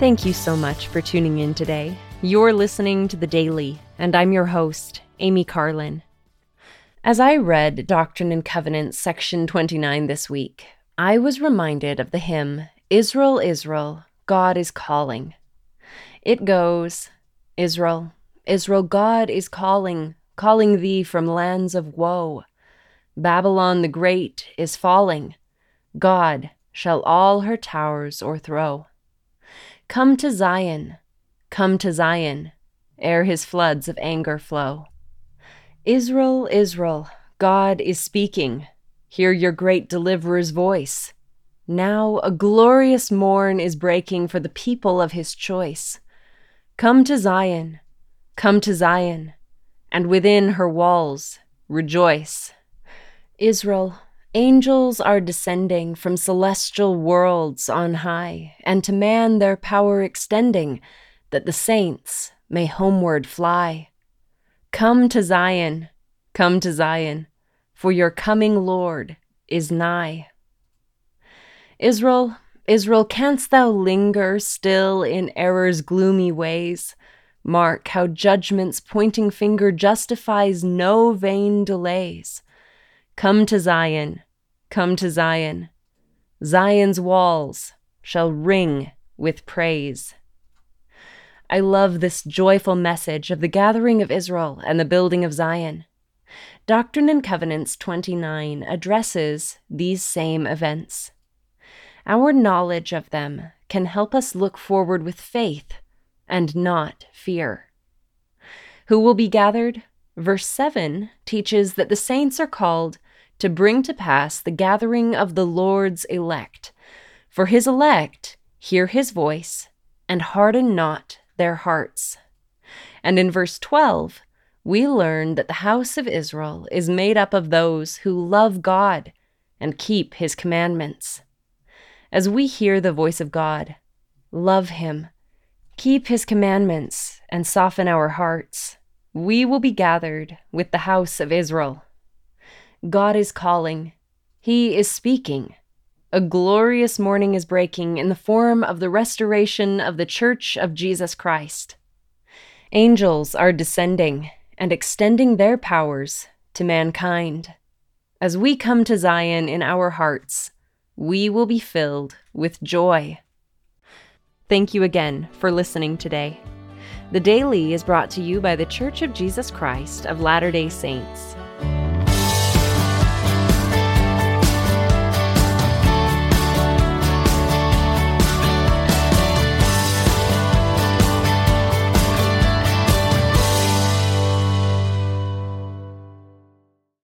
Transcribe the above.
Thank you so much for tuning in today. You're listening to The Daily, and I'm your host, Amy Carlin. As I read Doctrine and Covenants, section 29 this week, I was reminded of the hymn, Israel, Israel, God is Calling. It goes, Israel, Israel, God is calling, calling thee from lands of woe. Babylon the Great is falling. God shall all her towers o'erthrow. Come to Zion, come to Zion, ere his floods of anger flow. Israel, Israel, God is speaking. Hear your great deliverer's voice. Now a glorious morn is breaking for the people of his choice. Come to Zion, come to Zion, and within her walls rejoice. Israel, Angels are descending from celestial worlds on high, and to man their power extending, that the saints may homeward fly. Come to Zion, come to Zion, for your coming Lord is nigh. Israel, Israel, canst thou linger still in error's gloomy ways? Mark how judgment's pointing finger justifies no vain delays. Come to Zion, come to Zion. Zion's walls shall ring with praise. I love this joyful message of the gathering of Israel and the building of Zion. Doctrine and Covenants 29 addresses these same events. Our knowledge of them can help us look forward with faith and not fear. Who will be gathered? Verse 7 teaches that the saints are called to bring to pass the gathering of the Lord's elect. For his elect hear his voice and harden not their hearts. And in verse 12, we learn that the house of Israel is made up of those who love God and keep his commandments. As we hear the voice of God, love him, keep his commandments, and soften our hearts, we will be gathered with the house of Israel. God is calling. He is speaking. A glorious morning is breaking in the form of the restoration of the Church of Jesus Christ. Angels are descending and extending their powers to mankind. As we come to Zion in our hearts, we will be filled with joy. Thank you again for listening today. The Daily is brought to you by The Church of Jesus Christ of Latter day Saints